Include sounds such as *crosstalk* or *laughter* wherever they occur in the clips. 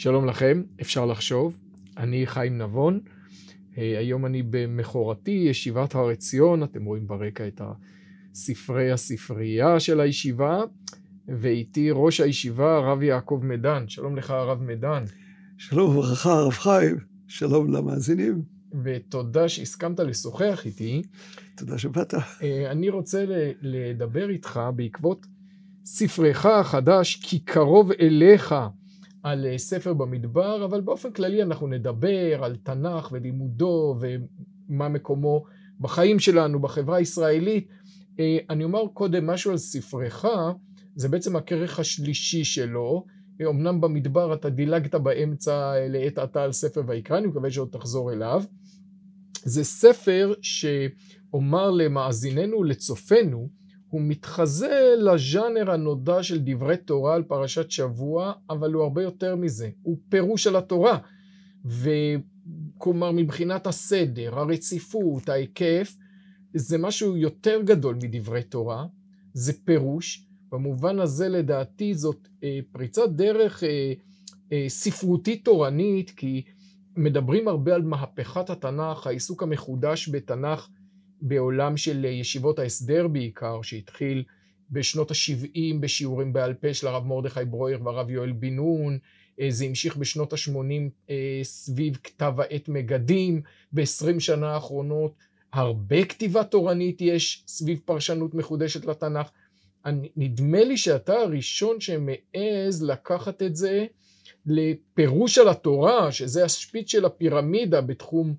שלום לכם, אפשר לחשוב. אני חיים נבון. אה, היום אני במכורתי, ישיבת הר עציון, אתם רואים ברקע את ספרי הספרייה של הישיבה, ואיתי ראש הישיבה, הרב יעקב מדן. שלום לך, הרב מדן. שלום וברכה, הרב חיים. שלום למאזינים. ותודה שהסכמת לשוחח איתי. תודה שבאת. אה, אני רוצה לדבר איתך בעקבות ספרך החדש, כי קרוב אליך. על אה, ספר במדבר, אבל באופן כללי אנחנו נדבר על תנ"ך ולימודו ומה מקומו בחיים שלנו, בחברה הישראלית. אה, אני אומר קודם משהו על ספרך, זה בעצם הכרך השלישי שלו. אה, אמנם במדבר אתה דילגת באמצע לעת עתה על ספר ויקרא, אני מקווה שעוד תחזור אליו. זה ספר שאומר למאזיננו, לצופינו, הוא מתחזה לז'אנר הנודע של דברי תורה על פרשת שבוע, אבל הוא הרבה יותר מזה. הוא פירוש על התורה. וכלומר, מבחינת הסדר, הרציפות, ההיקף, זה משהו יותר גדול מדברי תורה. זה פירוש. במובן הזה, לדעתי, זאת אה, פריצת דרך אה, אה, ספרותית תורנית, כי מדברים הרבה על מהפכת התנ"ך, העיסוק המחודש בתנ"ך. בעולם של ישיבות ההסדר בעיקר, שהתחיל בשנות ה-70 בשיעורים בעל פה של הרב מרדכי ברויר והרב יואל בן נון, אה, זה המשיך בשנות ה-80 אה, סביב כתב העת מגדים, ב-20 שנה האחרונות הרבה כתיבה תורנית יש סביב פרשנות מחודשת לתנ"ך. נדמה לי שאתה הראשון שמעז לקחת את זה לפירוש על התורה, שזה השפיץ של הפירמידה בתחום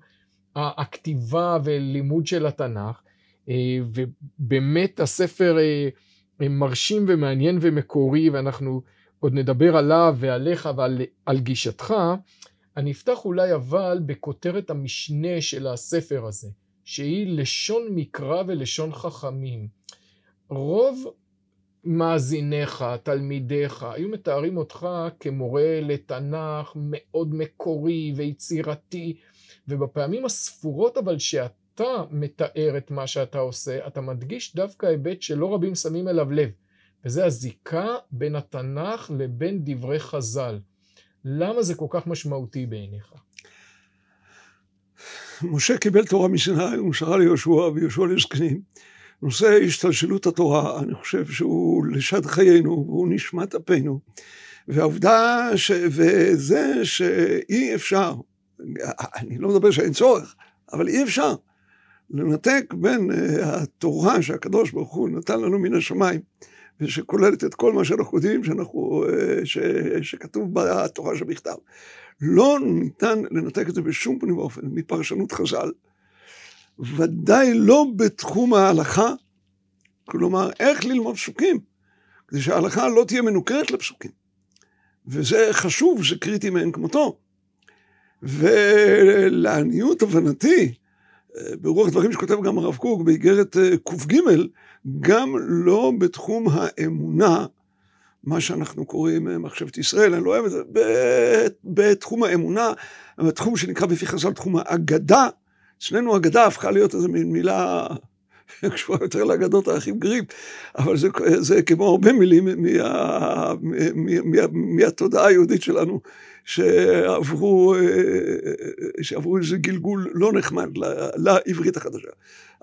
הכתיבה ולימוד של התנ"ך, אה, ובאמת הספר אה, מרשים ומעניין ומקורי, ואנחנו עוד נדבר עליו ועליך ועל גישתך. אני אפתח אולי אבל בכותרת המשנה של הספר הזה, שהיא לשון מקרא ולשון חכמים. רוב מאזיניך, תלמידיך, היו מתארים אותך כמורה לתנ"ך מאוד מקורי ויצירתי, ובפעמים הספורות אבל שאתה מתאר את מה שאתה עושה, אתה מדגיש דווקא היבט שלא רבים שמים אליו לב, וזה הזיקה בין התנ"ך לבין דברי חז"ל. למה זה כל כך משמעותי בעיניך? משה קיבל תורה מסיני, הוא מסרה ליהושע ויהושע לזקנים. נושא השתלשלות התורה, אני חושב שהוא לשד חיינו, והוא נשמת אפינו. והעובדה, ש... וזה שאי אפשר אני לא מדבר שאין צורך, אבל אי אפשר לנתק בין אה, התורה שהקדוש ברוך הוא נתן לנו מן השמיים, ושכוללת את כל מה שאנחנו יודעים שאנחנו, אה, ש, שכתוב בתורה שבכתב. לא ניתן לנתק את זה בשום פנים ואופן מפרשנות חז"ל, ודאי לא בתחום ההלכה, כלומר איך ללמוד פסוקים, כדי שההלכה לא תהיה מנוכרת לפסוקים. וזה חשוב, זה קריטי מאין כמותו. ולעניות הבנתי, ברוח דברים שכותב גם הרב קוק באיגרת אה, ק"ג, גם לא בתחום האמונה, מה שאנחנו קוראים אה, מחשבת ישראל, אני לא אוהב את זה, בתחום האמונה, בתחום שנקרא בפי חז"ל תחום האגדה, אצלנו אגדה הפכה להיות איזו מין מילה *laughs* קשורה יותר לאגדות האחים גרים, אבל זה, זה כמו הרבה מילים מה, מה, מה, מהתודעה היהודית שלנו, שעברו, שעברו איזה גלגול לא נחמד לעברית החדשה.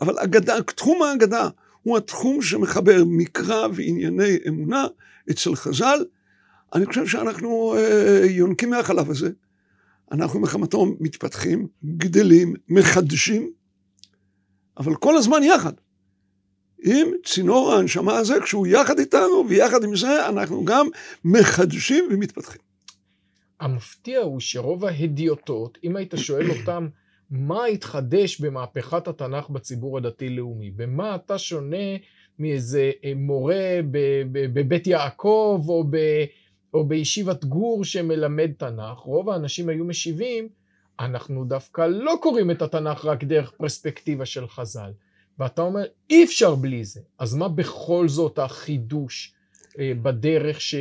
אבל אגדה, תחום האגדה הוא התחום שמחבר מקרא וענייני אמונה אצל חז"ל. אני חושב שאנחנו אה, יונקים מהחלב הזה. אנחנו מחמתו מתפתחים, גדלים, מחדשים, אבל כל הזמן יחד. עם צינור ההנשמה הזה, כשהוא יחד איתנו, ויחד עם זה אנחנו גם מחדשים ומתפתחים. המפתיע הוא שרוב ההדיוטות, אם היית שואל *clears throat* אותם מה התחדש במהפכת התנ"ך בציבור הדתי-לאומי, במה אתה שונה מאיזה אה, מורה בבית יעקב או, ב, או בישיבת גור שמלמד תנ"ך, רוב האנשים היו משיבים, אנחנו דווקא לא קוראים את התנ"ך רק דרך פרספקטיבה של חז"ל. ואתה אומר, אי אפשר בלי זה. אז מה בכל זאת החידוש אה, בדרך ש...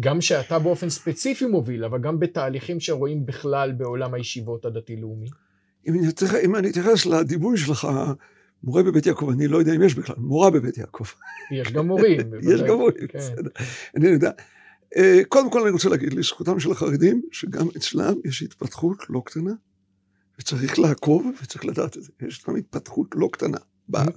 גם שאתה באופן ספציפי מוביל, אבל גם בתהליכים שרואים בכלל בעולם הישיבות הדתי-לאומי? אם אני, אתייחס, אם אני אתייחס לדימוי שלך, מורה בבית יעקב, אני לא יודע אם יש בכלל, מורה בבית יעקב. יש גם מורים. *laughs* יש גם מורים, כן. בסדר. אני יודע. אה, קודם כל אני רוצה להגיד לזכותם של החרדים, שגם אצלם יש התפתחות לא קטנה, וצריך לעקוב וצריך לדעת את זה. יש להם התפתחות לא קטנה.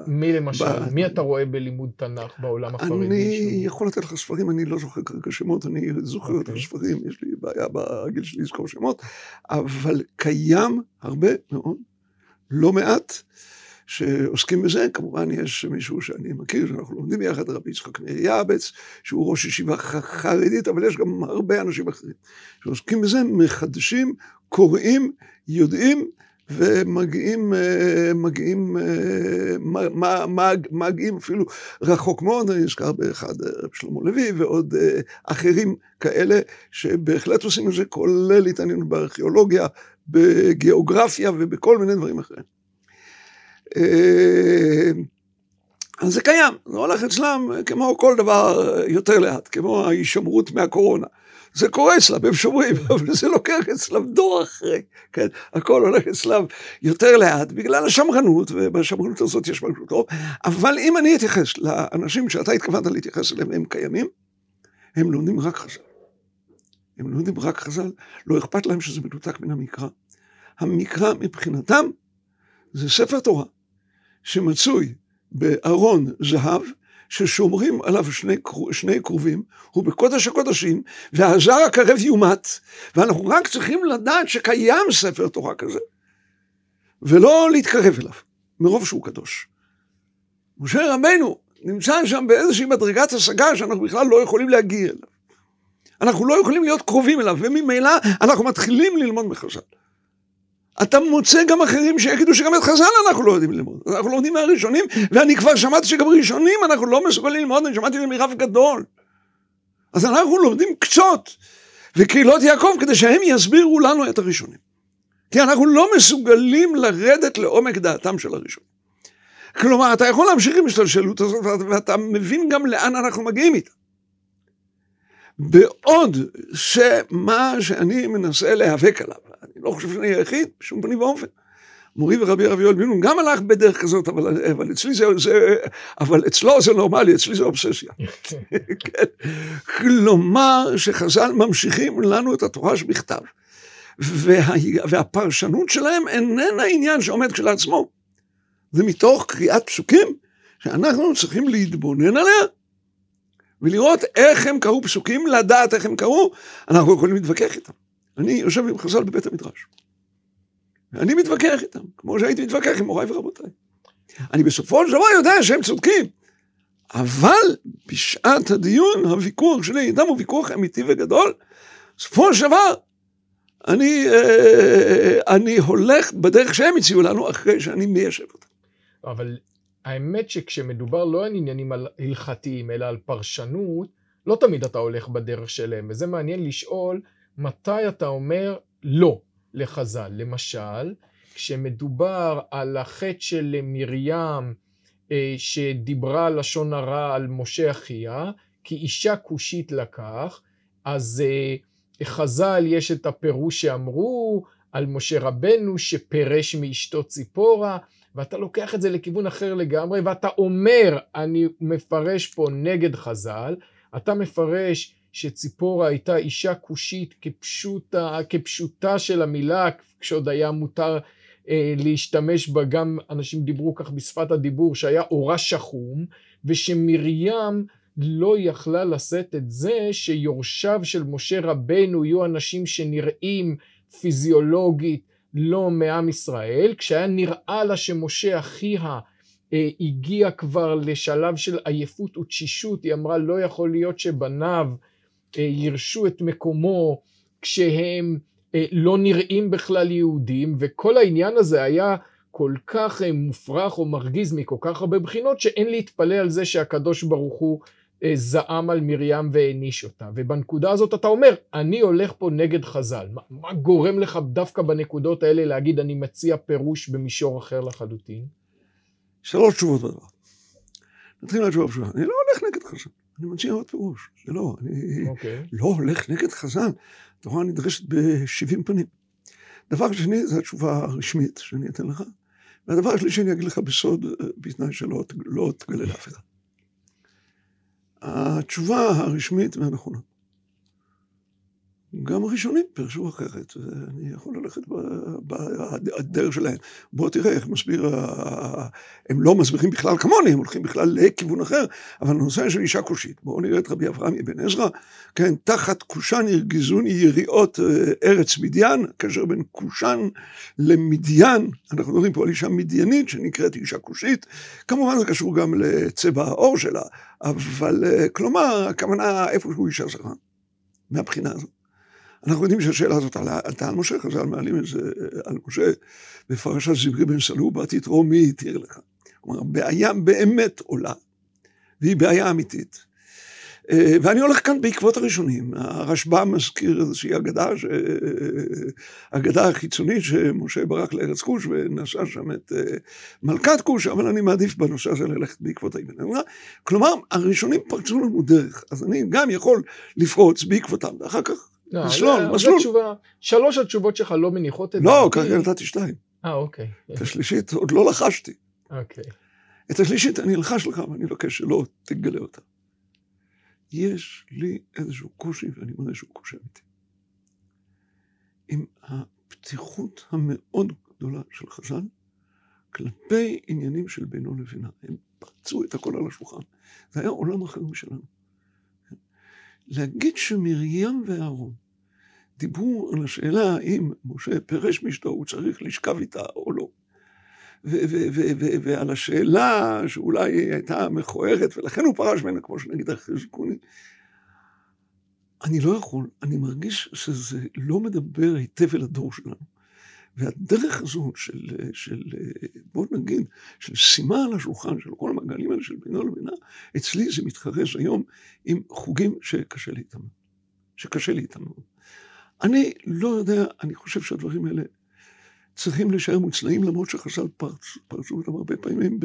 מי למשל? מי אתה רואה בלימוד תנ"ך בעולם החרדי? אני יכול לתת לך ספרים, אני לא זוכר כרגע שמות, אני זוכר את אוקיי. הספרים, יש לי בעיה בגיל שלי לזכור שמות, אבל קיים הרבה מאוד, לא מעט, שעוסקים בזה. כמובן יש מישהו שאני מכיר, שאנחנו לומדים יחד, רבי יצחק מאיר יעבץ, שהוא ראש ישיבה חרדית, אבל יש גם הרבה אנשים אחרים שעוסקים בזה, מחדשים, קוראים, יודעים. ומגיעים אה, מגיעים, אה, מגיעים אפילו רחוק מאוד, אני נזכר באחד, אה, רב שלמה לוי ועוד אחרים כאלה, שבהחלט עושים את זה, כולל התעניינות בארכיאולוגיה, בגיאוגרפיה ובכל מיני דברים אחרים. אז זה קיים, זה הולך אצלם כמו כל דבר יותר לאט, כמו ההישמרות מהקורונה. זה קורה אצלם, הם שומרים, *laughs* אבל זה לוקח אצלם דור אחרי, כן, הכל הולך אצלם יותר לאט, בגלל השמרנות, ובשמרנות הזאת יש משהו טוב, אבל אם אני אתייחס לאנשים שאתה התכוונת להתייחס אליהם, הם קיימים, הם לומדים רק חז"ל. הם לומדים רק חז"ל, לא אכפת להם שזה מנותק מן המקרא. המקרא מבחינתם זה ספר תורה שמצוי בארון זהב, ששומרים עליו שני, שני קרובים, הוא בקודש הקודשים, והזר הקרב יומת, ואנחנו רק צריכים לדעת שקיים ספר תורה כזה, ולא להתקרב אליו, מרוב שהוא קדוש. משה רבנו נמצא שם באיזושהי מדרגת השגה שאנחנו בכלל לא יכולים להגיע אליו. אנחנו לא יכולים להיות קרובים אליו, וממילא אנחנו מתחילים ללמוד מחז"ל. אתה מוצא גם אחרים שיגידו שגם את חז"ל אנחנו לא יודעים ללמוד. אנחנו לומדים מהראשונים, ואני כבר שמעתי שגם ראשונים אנחנו לא מסוגלים ללמוד, אני שמעתי את זה מרב גדול. אז אנחנו לומדים קצות, וקהילות יעקב, כדי שהם יסבירו לנו את הראשונים. כי אנחנו לא מסוגלים לרדת לעומק דעתם של הראשונים. כלומר, אתה יכול להמשיך עם השתלשלות הזאת, ואתה מבין גם לאן אנחנו מגיעים איתה. בעוד שמה שאני מנסה להיאבק עליו, אני לא חושב שאני היחיד, בשום פנים ואופן. מורי ורבי הרב יואל בן גם הלך בדרך כזאת, אבל, אבל אצלי זה, זה, אבל אצלו זה נורמלי, אצלי זה אובססיה. *laughs* כן. כלומר, שחז"ל ממשיכים לנו את התורה שבכתב, וה, והפרשנות שלהם איננה עניין שעומד כשלעצמו. זה מתוך קריאת פסוקים שאנחנו צריכים להתבונן עליה ולראות איך הם קראו פסוקים, לדעת איך הם קראו, אנחנו יכולים להתווכח איתם. אני יושב עם חז"ל בבית המדרש. ואני מתווכח איתם, כמו שהייתי מתווכח עם מוריי ורבותיי. אני בסופו של דבר יודע שהם צודקים, אבל בשעת הדיון, הוויכוח שלי איתם הוא ויכוח אמיתי וגדול. בסופו של דבר, אני, אה, אני הולך בדרך שהם הציעו לנו אחרי שאני מיישב אותם. אבל האמת שכשמדובר לא על עניינים הלכתיים, אלא על פרשנות, לא תמיד אתה הולך בדרך שלהם, וזה מעניין לשאול מתי אתה אומר לא לחז"ל. למשל, כשמדובר על החטא של מרים אה, שדיברה לשון הרע על משה אחיה, כי אישה כושית לקח, אז אה, חז"ל יש את הפירוש שאמרו על משה רבנו שפירש מאשתו ציפורה, ואתה לוקח את זה לכיוון אחר לגמרי, ואתה אומר, אני מפרש פה נגד חז"ל, אתה מפרש שציפורה הייתה אישה כושית כפשוטה, כפשוטה של המילה, כשעוד היה מותר אה, להשתמש בה, גם אנשים דיברו כך בשפת הדיבור, שהיה אורה שחום, ושמרים לא יכלה לשאת את זה שיורשיו של משה רבנו יהיו אנשים שנראים פיזיולוגית לא מעם ישראל, כשהיה נראה לה שמשה אחיה אה, הגיע כבר לשלב של עייפות ותשישות, היא אמרה לא יכול להיות שבניו אה, ירשו את מקומו כשהם אה, לא נראים בכלל יהודים, וכל העניין הזה היה כל כך אה, מופרך או מרגיז מכל כך הרבה בחינות, שאין להתפלא על זה שהקדוש ברוך הוא זעם על מרים והעניש אותה. ובנקודה הזאת אתה אומר, אני הולך פה נגד חז"ל. מה, מה גורם לך דווקא בנקודות האלה להגיד, אני מציע פירוש במישור אחר לחלוטין? שלוש תשובות בדבר. נתחיל מהתשובה פשוטה. אני לא הולך נגד חז"ל. אני מציע עוד פירוש. זה לא, אני okay. אוקיי. לא הולך נגד חז"ל. התורה נדרשת בשבעים פנים. דבר שני, זו התשובה הרשמית שאני אתן לך. והדבר השלישי אני אגיד לך בסוד, אה, בתנאי שלא לא תגלה לאף אחד. התשובה הרשמית והנכונה גם הראשונים פירשו אחרת, ואני יכול ללכת בדרך שלהם. בוא תראה איך מסביר, הם לא מסבירים בכלל כמוני, הם הולכים בכלל לכיוון אחר, אבל הנושא של אישה כושית, בואו נראה את רבי אברהם אבן עזרא, כן, תחת כושן ירגזוני יריעות אה, ארץ מדיין, הקשר בין כושן למדיין, אנחנו מדברים פה על אישה מדיינית שנקראת אישה כושית, כמובן זה קשור גם לצבע העור שלה, אבל אה, כלומר, הכוונה איפשהו אישה זרה, מהבחינה הזאת. אנחנו יודעים שהשאלה הזאת עלתה על משה, חז"ל מעלים את זה על משה בפרשת זברי בן סלובה, תתרום מי התיר לך. כלומר, בעיה באמת עולה, והיא בעיה אמיתית. אה, ואני הולך כאן בעקבות הראשונים. הרשב"א מזכיר איזושהי אגדה, ש... אגדה חיצונית שמשה ברח לארץ כוש ונשא שם את אה, מלכת כוש, אבל אני מעדיף בנושא הזה ללכת בעקבות האבן. כלומר, הראשונים פרצו לנו דרך, אז אני גם יכול לפרוץ בעקבותם, ואחר כך לא, מסלול, לא, מסלול. שלוש התשובות שלך לא מניחות את לא, דעתי. כרגע נתתי שתיים. אה, אוקיי. את השלישית עוד לא לחשתי. אוקיי. את השלישית אני אלחש לך ואני מבקש שלא תגלה אותה. יש לי איזשהו קושי, ואני מודה שהוא קושי אמיתי. עם הפתיחות המאוד גדולה של חז"ל כלפי עניינים של בינו לבינה. הם פרצו את הכל על השולחן. זה היה עולם אחר משלנו. להגיד שמרים ואהרון דיברו על השאלה האם משה פירש מאשתו, הוא צריך לשכב איתה או לא. ועל השאלה שאולי היא הייתה מכוערת ולכן הוא פרש ממנה, כמו שנגיד אחרי זיכוני. אני לא יכול, אני מרגיש שזה לא מדבר היטב אל הדור שלנו. והדרך הזו של, של, בוא נגיד, של שימה על השולחן של כל המעגלים האלה של בינו לבינה, אצלי זה מתחרז היום עם חוגים שקשה איתם. שקשה מאוד. אני לא יודע, אני חושב שהדברים האלה צריכים להישאר מוצנעים, למרות שחז"ל פרצ, פרצו אותם הרבה פעמים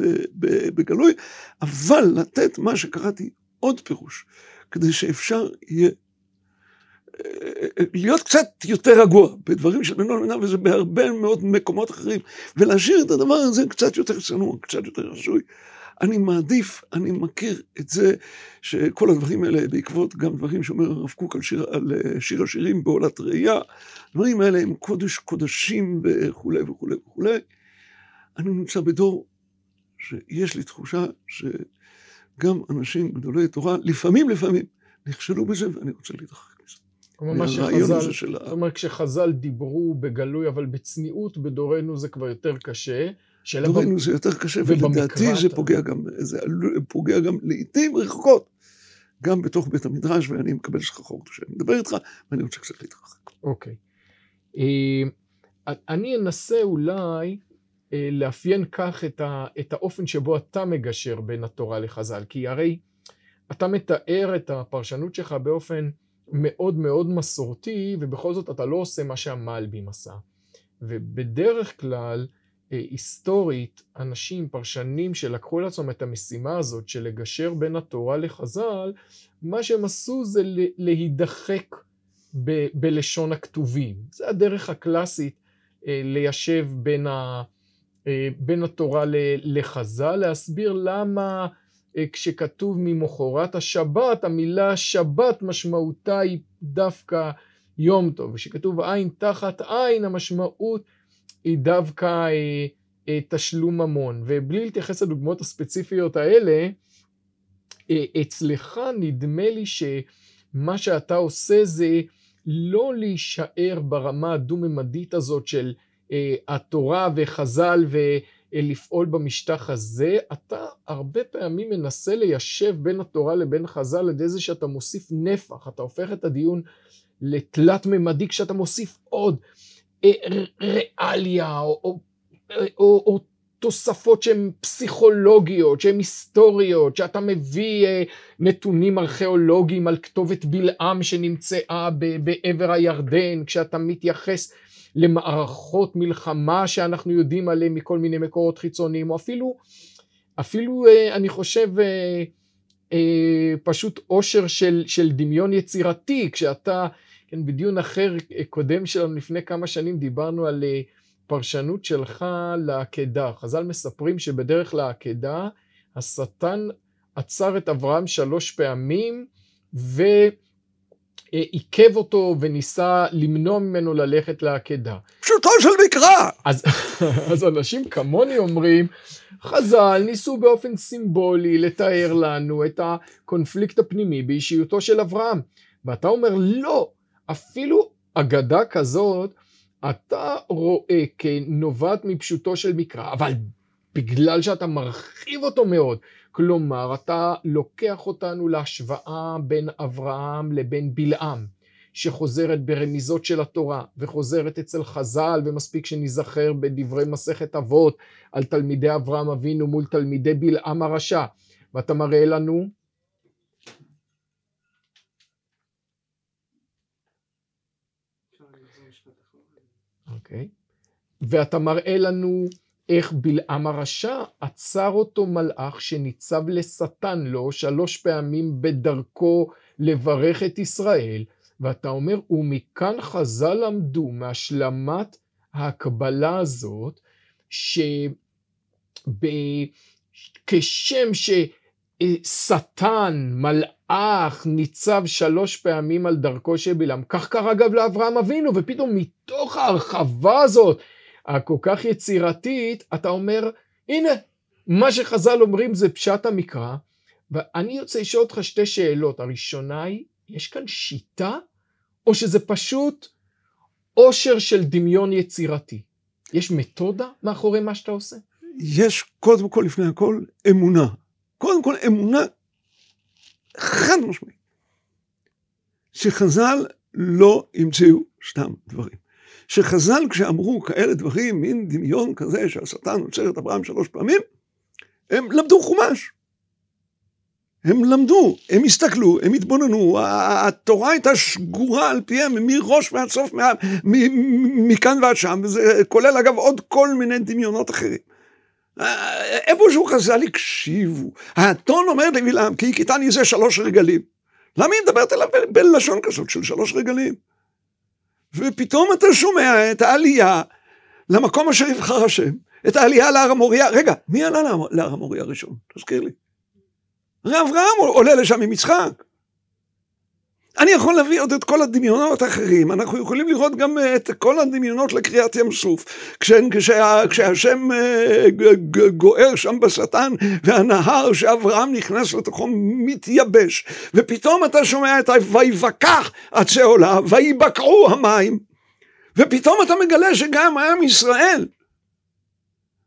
בגלוי, אבל לתת מה שקראתי עוד פירוש, כדי שאפשר יהיה להיות קצת יותר רגוע בדברים של בינו לבינה, וזה בהרבה מאוד מקומות אחרים, ולהשאיר את הדבר הזה קצת יותר צנוע, קצת יותר רצוי. אני מעדיף, אני מכיר את זה, שכל הדברים האלה, בעקבות גם דברים שאומר הרב קוק על שיר, על שיר השירים בעולת ראייה, הדברים האלה הם קודש קודשים וכולי וכולי וכולי. אני נמצא בדור שיש לי תחושה שגם אנשים גדולי תורה, לפעמים לפעמים, נכשלו בזה ואני רוצה להתרחק. כלומר, שחז"ל, זאת אומרת, כשחז"ל דיברו בגלוי, אבל בצניעות בדורנו זה כבר יותר קשה. דורנו זה יותר קשה, ולדעתי זה פוגע גם, זה פוגע גם לעיתים רחוקות, גם בתוך בית המדרש, ואני מקבל שכחור קדושה. אני מדבר איתך, ואני רוצה קצת להתרחק. אוקיי. אה, אני אנסה אולי אה, לאפיין כך את, ה, את האופן שבו אתה מגשר בין התורה לחז"ל, כי הרי אתה מתאר את הפרשנות שלך באופן מאוד מאוד מסורתי, ובכל זאת אתה לא עושה מה שהמלבים עשה. ובדרך כלל, אה, היסטורית, אנשים, פרשנים שלקחו לעצמם את המשימה הזאת של לגשר בין התורה לחז"ל, מה שהם עשו זה להידחק ב- בלשון הכתובים. זה הדרך הקלאסית אה, ליישב בין, ה, אה, בין התורה לחז"ל, להסביר למה כשכתוב ממחרת השבת, המילה שבת משמעותה היא דווקא יום טוב, וכשכתוב עין תחת עין, המשמעות היא דווקא אה, אה, תשלום ממון. ובלי להתייחס לדוגמאות הספציפיות האלה, אה, אצלך נדמה לי שמה שאתה עושה זה לא להישאר ברמה הדו-ממדית הזאת של אה, התורה וחז"ל ולפעול במשטח הזה, אתה הרבה פעמים מנסה ליישב בין התורה לבין חז"ל על ידי זה שאתה מוסיף נפח, אתה הופך את הדיון לתלת ממדי כשאתה מוסיף עוד אה, ריאליה או, או, או, או תוספות שהן פסיכולוגיות, שהן היסטוריות, שאתה מביא אה, נתונים ארכיאולוגיים על כתובת בלעם שנמצאה בעבר הירדן, כשאתה מתייחס למערכות מלחמה שאנחנו יודעים עליהן מכל מיני מקורות חיצוניים, או אפילו, אפילו אה, אני חושב אה, אה, פשוט עושר של, של דמיון יצירתי, כשאתה, כן, בדיון אחר קודם שלנו לפני כמה שנים דיברנו על פרשנות שלך לעקדה. חז"ל מספרים שבדרך לעקדה השטן עצר את אברהם שלוש פעמים עיכב אותו וניסה למנוע ממנו ללכת לעקדה. פשוטו של מקרא! אז, *laughs* אז אנשים כמוני אומרים, חז"ל ניסו באופן סימבולי לתאר לנו את הקונפליקט הפנימי באישיותו של אברהם. ואתה אומר, לא, אפילו אגדה כזאת, אתה רואה כנובעת מפשוטו של מקרא, אבל בגלל שאתה מרחיב אותו מאוד, כלומר, אתה לוקח אותנו להשוואה בין אברהם לבין בלעם, שחוזרת ברמיזות של התורה, וחוזרת אצל חז"ל, ומספיק שניזכר בדברי מסכת אבות על תלמידי אברהם אבינו מול תלמידי בלעם הרשע. ואתה מראה לנו אוקיי. ואתה מראה לנו איך בלעם הרשע עצר אותו מלאך שניצב לשטן לו שלוש פעמים בדרכו לברך את ישראל, ואתה אומר, ומכאן חז"ל למדו מהשלמת ההקבלה הזאת, שכשם ששטן, מלאך, ניצב שלוש פעמים על דרכו של בלעם, כך קרה גם לאברהם אבינו, ופתאום מתוך ההרחבה הזאת, הכל כך יצירתית, אתה אומר, הנה, מה שחז"ל אומרים זה פשט המקרא, ואני רוצה לשאול אותך שתי שאלות. הראשונה היא, יש כאן שיטה, או שזה פשוט עושר של דמיון יצירתי? יש מתודה מאחורי מה שאתה עושה? יש קודם כל, לפני הכל, אמונה. קודם כל, אמונה חד משמעית. שחז"ל לא המציאו סתם דברים. שחז"ל כשאמרו כאלה דברים, מין דמיון כזה שהשטן עוצר את אברהם שלוש פעמים, הם למדו חומש. הם למדו, הם הסתכלו, הם התבוננו, התורה הייתה שגורה על פיהם מראש ועד סוף, מכאן ועד שם, וזה כולל אגב עוד כל מיני דמיונות אחרים. איפשהו חז"ל הקשיבו, האתון אומר לבלעם, כי הכיתני זה שלוש רגלים. למה היא מדברת אליו בלשון כזאת של שלוש רגלים? ופתאום אתה שומע את העלייה למקום אשר יבחר השם, את העלייה להר המוריה. רגע, מי עלה להר המוריה הראשון? תזכיר לי. הרי אברהם עולה לשם עם יצחק. אני יכול להביא עוד את כל הדמיונות האחרים, אנחנו יכולים לראות גם אה, את כל הדמיונות לקריאת ים סוף, כשהשם אה, גוער שם בשטן והנהר שאברהם נכנס לתוכו מתייבש, ופתאום אתה שומע את ויבקח עצי עולה, ויבקעו המים, ופתאום אתה מגלה שגם עם ישראל,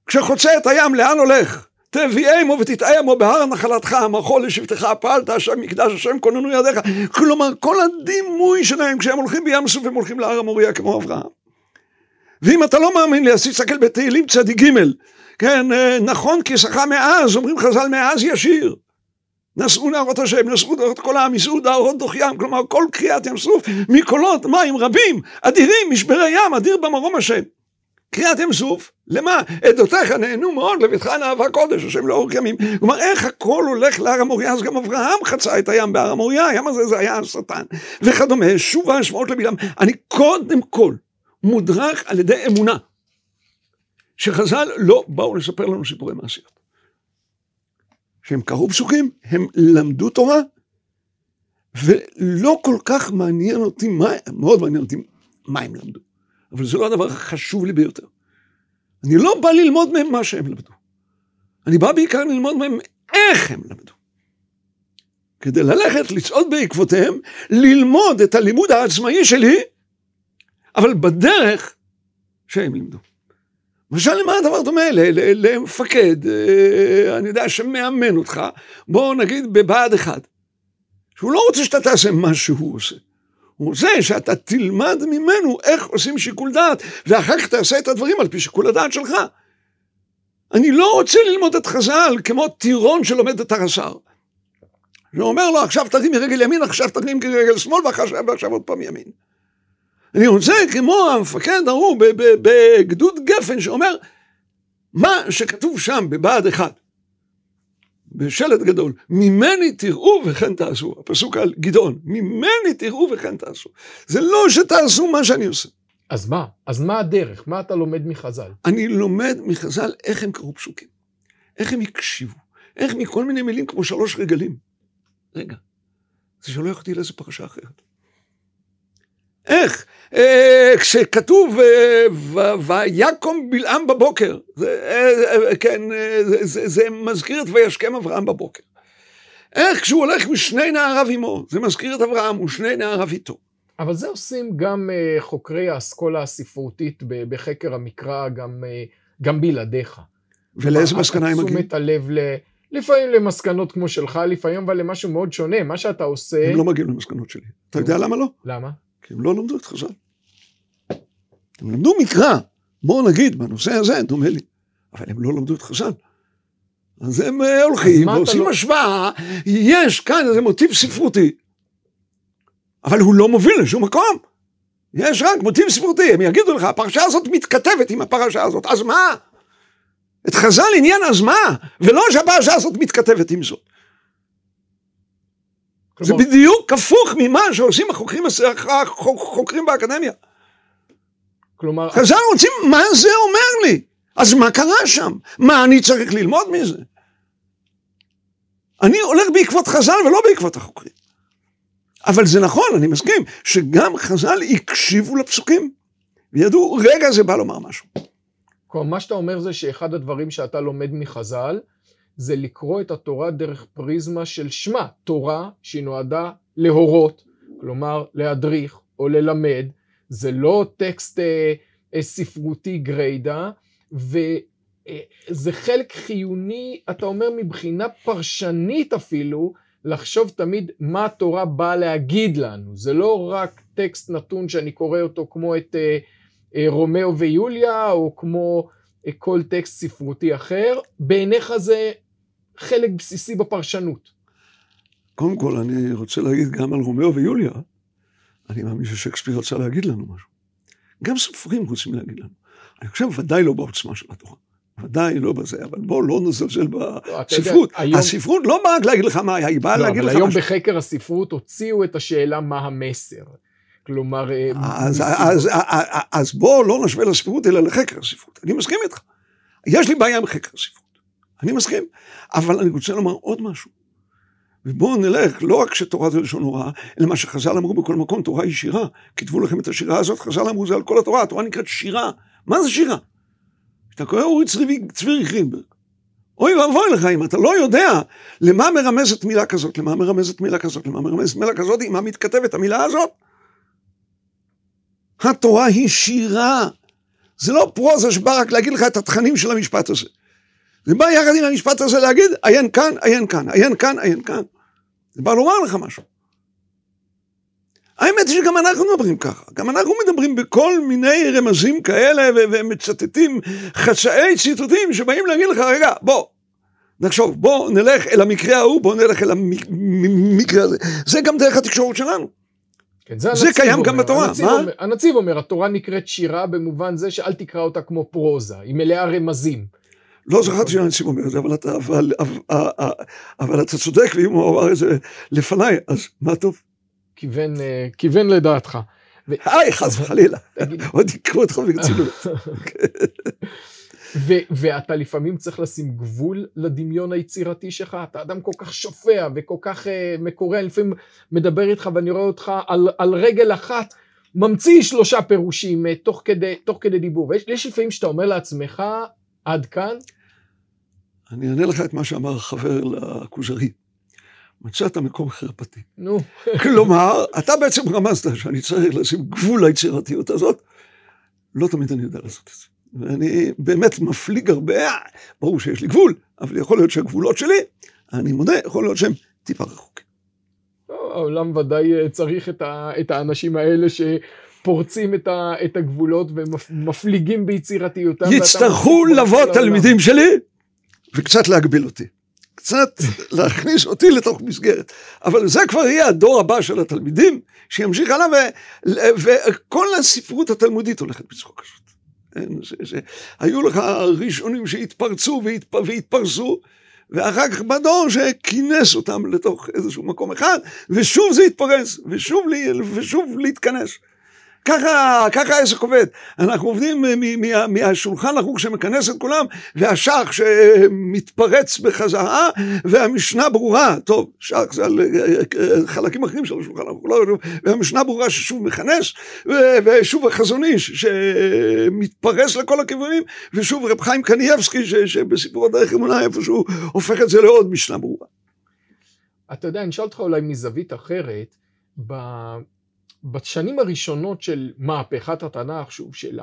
כשחוצה את הים, לאן הולך? תביאמו ותטעמו בהר נחלתך, המחול לשבטך, פעלת השם מקדש השם כוננו ידיך. כלומר, כל הדימוי שלהם, כשהם הולכים בים סוף, הם הולכים להר המוריה כמו אברהם. ואם אתה לא מאמין לי, אז תסתכל בתהילים צדיק ג', כן, אה, נכון כי שכה מאז, אומרים חז"ל מאז ישיר. נשאו נערות השם, נשאו נערות כל העם, יישאו נערות דוח ים, כלומר כל קריאת ים סוף, מקולות מים רבים, אדירים, משברי ים, אדיר במרום השם. קריאת ים סוף, למה? עדותיך נהנו מאוד, לביתך נאווה קודש, השם לאורך ימים. כלומר, איך הכל הולך להר המוריה, אז גם אברהם חצה את הים בהר המוריה, הים הזה זה היה השטן, וכדומה, שוב ההשמעות לבלעם. אני קודם כל מודרך על ידי אמונה, שחז"ל לא באו לספר לנו סיפורי מעשיות. שהם קראו פסוקים, הם למדו תורה, ולא כל כך מעניין אותי, מה, מאוד מעניין אותי מה הם למדו. אבל זה לא הדבר החשוב לי ביותר. אני לא בא ללמוד מהם מה שהם למדו. אני בא בעיקר ללמוד מהם איך הם למדו. כדי ללכת, לצעוד בעקבותיהם, ללמוד את הלימוד העצמאי שלי, אבל בדרך שהם לימדו. למשל, למה הדבר דומה? למפקד, אה, אני יודע, שמאמן אותך, בוא נגיד בבה"ד אחד, שהוא לא רוצה שאתה תעשה מה שהוא עושה. הוא רוצה שאתה תלמד ממנו איך עושים שיקול דעת, ואחר כך תעשה את הדברים על פי שיקול הדעת שלך. אני לא רוצה ללמוד את חז"ל כמו טירון שלומד את הרס"ר. שאומר לו, עכשיו תרים מרגל ימין, עכשיו תרים מרגל שמאל, ועכשיו עוד פעם ימין. אני רוצה כמו המפקד ההוא בגדוד גפן שאומר, מה שכתוב שם בבה"ד אחד, בשלט גדול, ממני תראו וכן תעשו, הפסוק על גדעון, ממני תראו וכן תעשו. זה לא שתעשו מה שאני עושה. אז מה? אז מה הדרך? מה אתה לומד מחז"ל? אני לומד מחז"ל איך הם קראו פסוקים, איך הם הקשיבו, איך מכל מיני מילים כמו שלוש רגלים. רגע, זה שולח אותי לאיזה פרשה אחרת. איך? אה, כשכתוב אה, ויקום בלעם בבוקר, זה, אה, כן, זה, זה, זה מזכיר את וישכם אברהם בבוקר. איך כשהוא הולך משני נעריו עמו, זה מזכיר את אברהם ושני נעריו איתו. אבל זה עושים גם חוקרי האסכולה הספרותית בחקר המקרא, גם, גם בלעדיך. ולאיזה מסקנה הם מגיעים? תשומת הלב ל... לפעמים למסקנות כמו שלך, לפעמים אבל למשהו מאוד שונה. מה שאתה עושה... הם לא מגיעים למסקנות שלי. אתה יודע למה לא? למה? כי הם לא למדו את חז"ל. הם למדו מקרא, בואו נגיד, בנושא הזה, דומה לי. אבל הם לא למדו את חז"ל. אז הם אה, הולכים ועושים לא... השוואה, יש כאן איזה מוטיב ספרותי, אבל הוא לא מוביל לשום מקום. יש רק מוטיב ספרותי, הם יגידו לך, הפרשה הזאת מתכתבת עם הפרשה הזאת, אז מה? את חז"ל עניין אז מה? ולא שהפרשה הזאת מתכתבת עם זאת. זה בדיוק הפוך ממה שעושים החוקרים, החוקרים באקדמיה. כלומר... חז"ל רוצים, מה זה אומר לי? אז מה קרה שם? מה אני צריך ללמוד מזה? אני הולך בעקבות חז"ל ולא בעקבות החוקרים. אבל זה נכון, אני מסכים, שגם חז"ל הקשיבו לפסוקים, וידעו, רגע זה בא לומר משהו. כלומר, מה שאתה אומר זה שאחד הדברים שאתה לומד מחז"ל, זה לקרוא את התורה דרך פריזמה של שמע, תורה שהיא נועדה להורות, כלומר להדריך או ללמד, זה לא טקסט אה, אה, ספרותי גריידא, וזה חלק חיוני, אתה אומר מבחינה פרשנית אפילו, לחשוב תמיד מה התורה באה להגיד לנו, זה לא רק טקסט נתון שאני קורא אותו כמו את אה, אה, רומאו ויוליה, או כמו אה, כל טקסט ספרותי אחר, בעיניך זה חלק בסיסי בפרשנות. קודם כל, אני רוצה להגיד גם על רומאו ויוליה, אני מאמין ששייקספיר רצה להגיד לנו משהו. גם סופרים רוצים להגיד לנו. אני חושב ודאי לא בעוצמה של התורה. ודאי לא בזה, אבל בואו לא נזלזל לא, בספרות. היום... הספרות לא באה להגיד לך מה היה, היא באה לא, להגיד לך משהו. אבל היום בחקר הספרות הוציאו את השאלה מה המסר. כלומר... אה, אז, אז, אז, אז בואו לא נשווה לספרות אלא לחקר הספרות. אני מסכים איתך. יש לי בעיה עם חקר הספרות. אני מסכים. אבל אני רוצה לומר עוד משהו. ובואו נלך, לא רק שתורה זה לשון הוראה, אלא מה שחז"ל אמרו בכל מקום, תורה היא שירה. כתבו לכם את השירה הזאת, חז"ל אמרו זה על כל התורה, התורה נקראת שירה. מה זה שירה? אתה קורא אורי צבי גרינברג. אוי ואבוי לך אם אתה לא יודע למה מרמזת מילה כזאת, למה מרמזת מילה כזאת, למה מרמזת מילה כזאת, עם מה מתכתבת המילה הזאת. התורה היא שירה. זה לא פרוזה שבא רק להגיד לך את התכנים של המשפט הזה. זה בא יחד עם המשפט הזה להגיד, עיין כאן, עיין כאן, עיין כאן, עיין כאן. זה בא לומר לך משהו. האמת היא שגם אנחנו מדברים ככה, גם אנחנו מדברים בכל מיני רמזים כאלה ומצטטים חצאי ציטוטים שבאים להגיד לך, רגע, בוא, נחשוב, בוא נלך אל המקרה ההוא, בוא נלך אל המקרה הזה. זה גם דרך התקשורת שלנו. כן, זה, זה קיים אומר, גם בתורה, הנציב מה? אומר, הנציב אומר, התורה נקראת שירה במובן זה שאל תקרא אותה כמו פרוזה, היא מלאה רמזים. לא זכרתי שהנציב אומר את זה, אבל אתה, אבל, אבל, אבל אתה צודק, ואם הוא אמר את זה לפניי, אז מה טוב. כיוון, אה, כיוון לדעתך. היי, חס וחלילה, עוד יקרו אותך ברצינות. ואתה לפעמים צריך לשים גבול לדמיון היצירתי שלך, אתה אדם כל כך שופע וכל כך uh, מקורא, לפעמים מדבר איתך ואני רואה אותך על, על רגל אחת, ממציא שלושה פירושים uh, תוך, כדי, תוך כדי דיבור, ויש לפעמים שאתה אומר לעצמך, עד כאן, אני אענה לך את מה שאמר חבר לכוזרי. מצאת מקום חרפתי. נו. כלומר, אתה בעצם רמזת שאני צריך לשים גבול ליצירתיות הזאת. לא תמיד אני יודע לעשות את זה. ואני באמת מפליג הרבה, ברור שיש לי גבול, אבל יכול להיות שהגבולות שלי, אני מודה, יכול להיות שהם טיפה רחוקים. העולם ודאי אה, צריך את, ה, את האנשים האלה שפורצים את, ה, את הגבולות ומפליגים ביצירתיותם. יצטרכו לבוא תלמידים שלי וקצת להגביל אותי. קצת להכניס אותי לתוך מסגרת. אבל זה כבר יהיה הדור הבא של התלמידים, שימשיך הלאה, וכל הספרות התלמודית הולכת בצורה כזאת. היו לך ראשונים שהתפרצו והתפ, והתפרסו, ואחר כך בדור שכינס אותם לתוך איזשהו מקום אחד, ושוב זה התפרס, ושוב, ושוב להתכנס. ככה, ככה העסק עובד. אנחנו עובדים מהשולחן ערוך שמכנס את כולם, והשח שמתפרץ בחזרה, והמשנה ברורה, טוב, שח זה על חלקים אחרים של השולחן ערוך, לא, והמשנה ברורה ששוב מכנס, ושוב החזון איש שמתפרס לכל הכיוונים, ושוב רב חיים קנייבסקי שבסיפור הדרך אמונה איפשהו הופך את זה לעוד משנה ברורה. אתה יודע, אני אשאל אותך אולי מזווית אחרת, בשנים הראשונות של מהפכת התנ"ך, שוב, של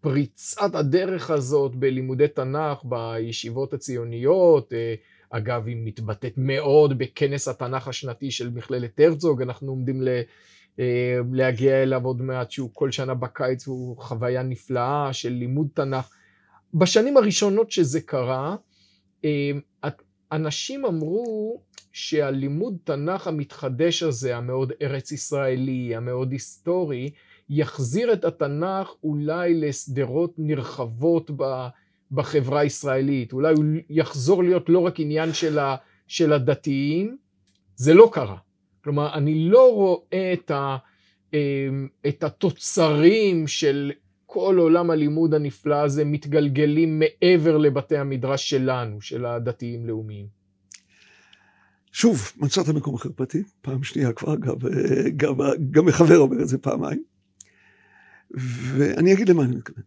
פריצת הדרך הזאת בלימודי תנ"ך בישיבות הציוניות, אה, אגב, היא מתבטאת מאוד בכנס התנ"ך השנתי של מכללת הרצוג, אנחנו עומדים ל... אה, להגיע אליו עוד מעט, שהוא כל שנה בקיץ הוא חוויה נפלאה של לימוד תנ"ך. בשנים הראשונות שזה קרה, אה, אנשים אמרו שהלימוד תנ"ך המתחדש הזה, המאוד ארץ ישראלי, המאוד היסטורי, יחזיר את התנ"ך אולי לשדרות נרחבות בחברה הישראלית. אולי הוא יחזור להיות לא רק עניין של, ה, של הדתיים, זה לא קרה. כלומר, אני לא רואה את, ה, אמ, את התוצרים של כל עולם הלימוד הנפלא הזה מתגלגלים מעבר לבתי המדרש שלנו, של הדתיים-לאומיים. שוב, מצאת מקום חרפתי, פעם שנייה כבר, גם, גם, גם מחבר אומר את זה פעמיים. ואני אגיד למה אני מתכוון.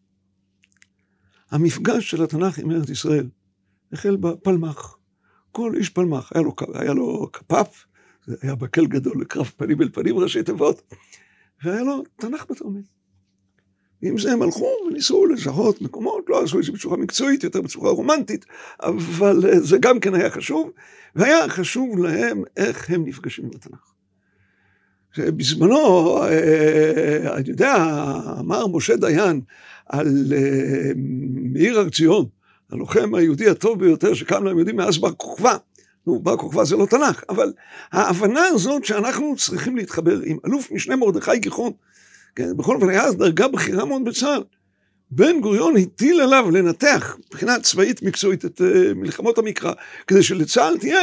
המפגש של התנ"ך עם ארץ ישראל החל בפלמ"ח. כל איש פלמ"ח, היה לו, היה לו כפ"ף, זה היה מקל גדול לקרב פנים אל פנים, ראשי תיבות, והיה לו תנ"ך בתרמית. עם זה הם הלכו וניסו לזהות מקומות, לא עשו את זה בצורה מקצועית, יותר בצורה רומנטית, אבל אה, זה גם כן היה חשוב, והיה חשוב להם איך הם נפגשים עם התנ"ך. בזמנו, אה, אני יודע, אמר משה דיין על אה, מאיר הר ציון, הלוחם היהודי הטוב ביותר שקם להם יהודים מאז בר כוכבא. נו, בר כוכבא זה לא תנ"ך, אבל ההבנה הזאת שאנחנו צריכים להתחבר עם אלוף משנה מרדכי גיחון, כן, בכל אופן היה אז דרגה בכירה מאוד בצה"ל. בן גוריון הטיל עליו לנתח מבחינה צבאית מקצועית את uh, מלחמות המקרא, כדי שלצה"ל תהיה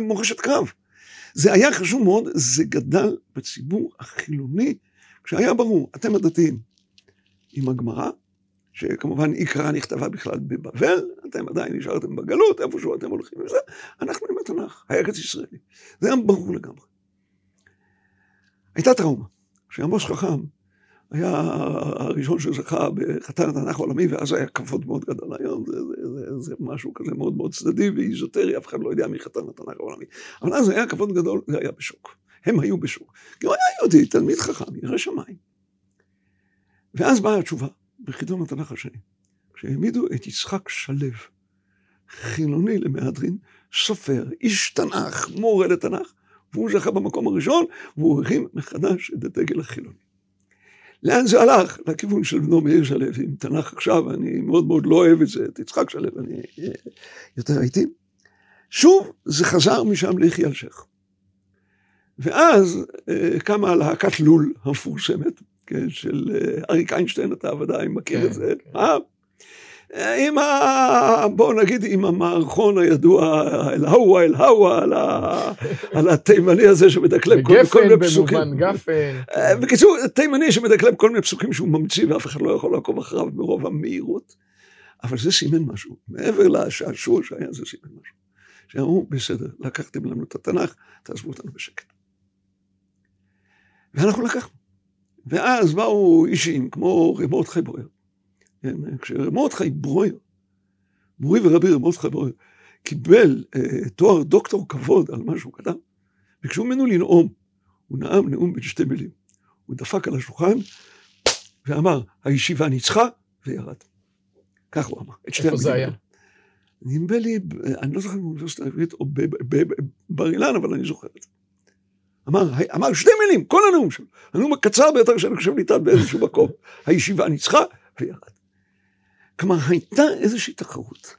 מורשת קרב. זה היה חשוב מאוד, זה גדל בציבור החילוני, כשהיה ברור, אתם הדתיים עם הגמרא, שכמובן עיקרה נכתבה בכלל בבבל, אתם עדיין נשארתם בגלות, איפשהו אתם הולכים וזה, אנחנו עם התנ"ך, הארץ ישראלי. זה היה ברור לגמרי. הייתה טראומה, כשעמוס חכם היה הראשון שזכה בחתן התנ"ך העולמי, ואז היה כבוד מאוד גדול. היום זה, זה, זה, זה משהו כזה מאוד מאוד צדדי ואיזוטרי, אף אחד לא יודע מי חתן התנ"ך העולמי. אבל אז היה כבוד גדול, זה היה בשוק. הם היו בשוק. כי הוא היה יהודי, תלמיד חכם, ירא שמיים. ואז באה התשובה, בחידון התנ"ך השני, כשהעמידו את יצחק שלו, חילוני למהדרין, סופר, איש תנ"ך, מורה לתנ"ך, והוא זכה במקום הראשון, והוא הרים מחדש את הדגל החילוני. לאן זה הלך? לכיוון של בנו מאיר שלו, עם תנ"ך עכשיו, אני מאוד מאוד לא אוהב את זה, את יצחק שלו, אני אה, יותר הייתי. שוב, זה חזר משם ליחי אלשיך. ואז אה, קמה להקת לול המפורסמת, כן, של אה, אריק איינשטיין, אתה ודאי מכיר כן, את זה. כן. עם ה... בואו נגיד עם המערכון הידוע, אל-הווה, אל-הווה, על התימני הזה שמדקלם כל מיני פסוקים. גפן, במובן גפן. אה, בקיצור, תימני שמדקלם כל מיני פסוקים שהוא ממציא ואף אחד לא יכול לעקוב אחריו מרוב המהירות. אבל זה סימן משהו, מעבר לשעשוע שהיה, זה סימן משהו. שאמרו, בסדר, לקחתם לנו את התנ"ך, תעזבו אותנו בשקט. ואנחנו לקחנו. ואז באו אישים כמו רמות. כן, כשמרדכי ברויר, מורי ורבי מרדכי ברויר, קיבל אה, תואר דוקטור כבוד על מה שהוא כתב, ביקשו ממנו לנאום, הוא נאם נאום בין שתי מילים. הוא דפק על השולחן ואמר, הישיבה ניצחה, וירד. כך הוא אמר, את שתי המילים. איפה זה היה? נדמה לי, אני לא זוכר אם באוניברסיטה העברית או בבר אילן, אבל אני זוכר את זה. אמר, אמר שתי מילים, כל הנאום שלו. הנאום הקצר ביותר שאני חושב ניתן באיזשהו מקום. הישיבה ניצחה וירד. כלומר, הייתה איזושהי תחרות.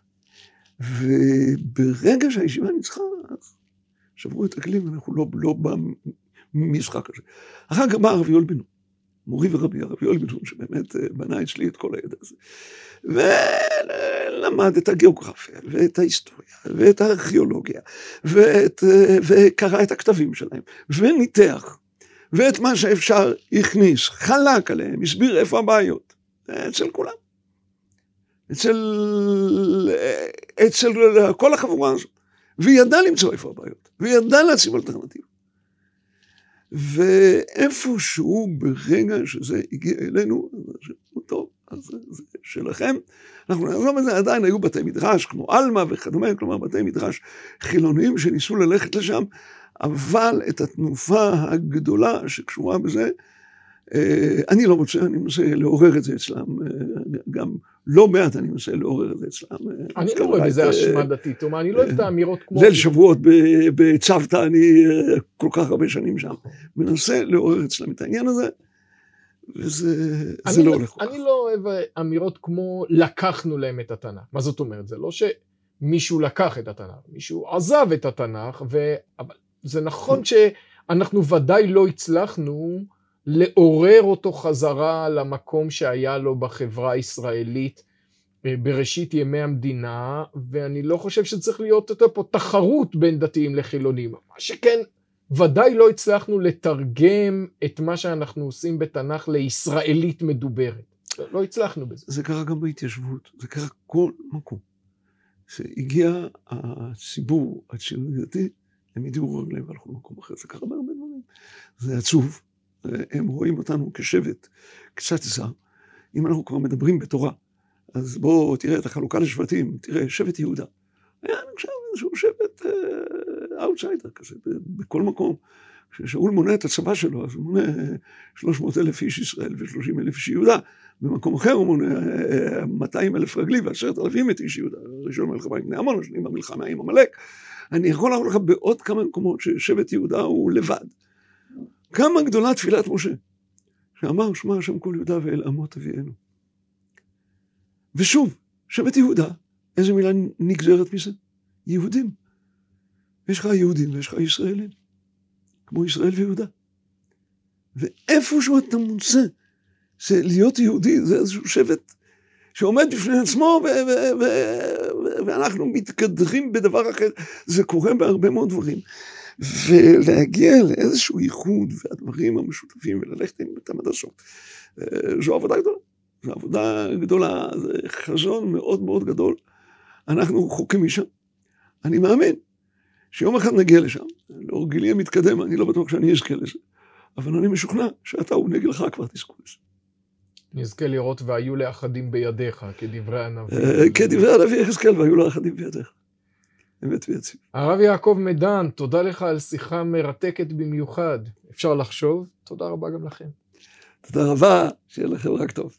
וברגע שהישיבה ניצחה, אז שברו את הכלים, ואנחנו לא, לא במשחק הזה. אחר כך בא הרב יואל בן מורי ורבי הרב יואל בן שבאמת אה, בנה אצלי את כל הידע הזה. ולמד את הגיאוגרפיה, ואת ההיסטוריה, ואת הארכיאולוגיה, ואת, אה, וקרא את הכתבים שלהם, וניתח. ואת מה שאפשר הכניס, חלק עליהם, הסביר איפה הבעיות. אצל כולם. אצל, אצל כל החבורה הזאת. וידע למצוא איפה הבעיות, וידע להציב אלטרנטיבה. ואיפשהו ברגע שזה הגיע אלינו, טוב, אז זה שלכם. אנחנו נעזוב את זה, עדיין היו בתי מדרש כמו עלמה וכדומה, כלומר בתי מדרש חילוניים שניסו ללכת לשם, אבל את התנופה הגדולה שקשורה בזה, אני לא רוצה, אני מנסה לעורר את זה אצלם, אה, גם לא מעט אני מנסה לעורר את זה אצלם. אה, אני לא רואה בזה אשמה דתית, כלומר, אני לא אוהב את האמירות כמו... ליל שבועות בצוותא, אני כל כך הרבה שנים שם, מנסה לעורר אצלם את העניין הזה. וזה לא, לא הולך כל כך. אני לא אוהב אמירות כמו לקחנו להם את התנ"ך. מה זאת אומרת? זה לא שמישהו לקח את התנ"ך, מישהו עזב את התנ"ך. אבל זה נכון שאנחנו ודאי לא הצלחנו לעורר אותו חזרה למקום שהיה לו בחברה הישראלית אה, בראשית ימי המדינה, ואני לא חושב שצריך להיות יותר פה תחרות בין דתיים לחילונים. מה שכן, ודאי לא הצלחנו לתרגם את מה שאנחנו עושים בתנ"ך לישראלית מדוברת. לא הצלחנו בזה. זה קרה גם בהתיישבות, זה קרה כל מקום. שהגיע הציבור הציוני דתי, הם הדירו רגליהם והלכו למקום אחר, זה קרה בהרבה דברים. זה עצוב, הם רואים אותנו כשבט קצת זר. אם אנחנו כבר מדברים בתורה, אז בואו תראה את החלוקה לשבטים, תראה, שבט יהודה. היה נחשב איזשהו שבט אאוטסיידר כזה, בכל מקום. כששאול מונה את הצבא שלו, אז הוא מונה 300 אלף איש ישראל ו-30 אלף איש יהודה. במקום אחר הוא מונה 200 אלף רגלי ועשרת אלפים את איש יהודה. ראשון מלחמה עם בני עמון, השני במלחמה עם עמלק. אני יכול להראות לך בעוד כמה מקומות ששבט יהודה הוא לבד. כמה גדולה תפילת משה, שאמר שמע השם קול יהודה ואל עמו תביאנו. ושוב, שבט יהודה, איזה מילה נגזרת מזה? יהודים. יש לך יהודים ויש לך ישראלים, כמו ישראל ויהודה. ואיפשהו אתה מוצא שלהיות יהודי זה איזשהו שבט שעומד בפני עצמו ואנחנו מתקדרים בדבר אחר, זה קורה בהרבה מאוד דברים. ולהגיע לאיזשהו ייחוד והדברים המשותפים וללכת עם אותם עד הסוף, זו עבודה גדולה. זו עבודה גדולה, זה חזון מאוד מאוד גדול. אנחנו רחוקים משם. אני מאמין שיום אחד נגיע לשם. לאור גילי המתקדם, אני לא בטוח שאני אזכה לזה, אבל אני משוכנע שאתה ונגלך כבר תזכו לזה. נזכה לראות והיו לאחדים בידיך, כדברי הנביא. אה, כדברי הנביא יחזקאל, והיו לאחדים בידיך. אמת ויציב. הרב יעקב מדן, תודה לך על שיחה מרתקת במיוחד. אפשר לחשוב, תודה רבה גם לכם. תודה רבה, שיהיה לכם רק טוב.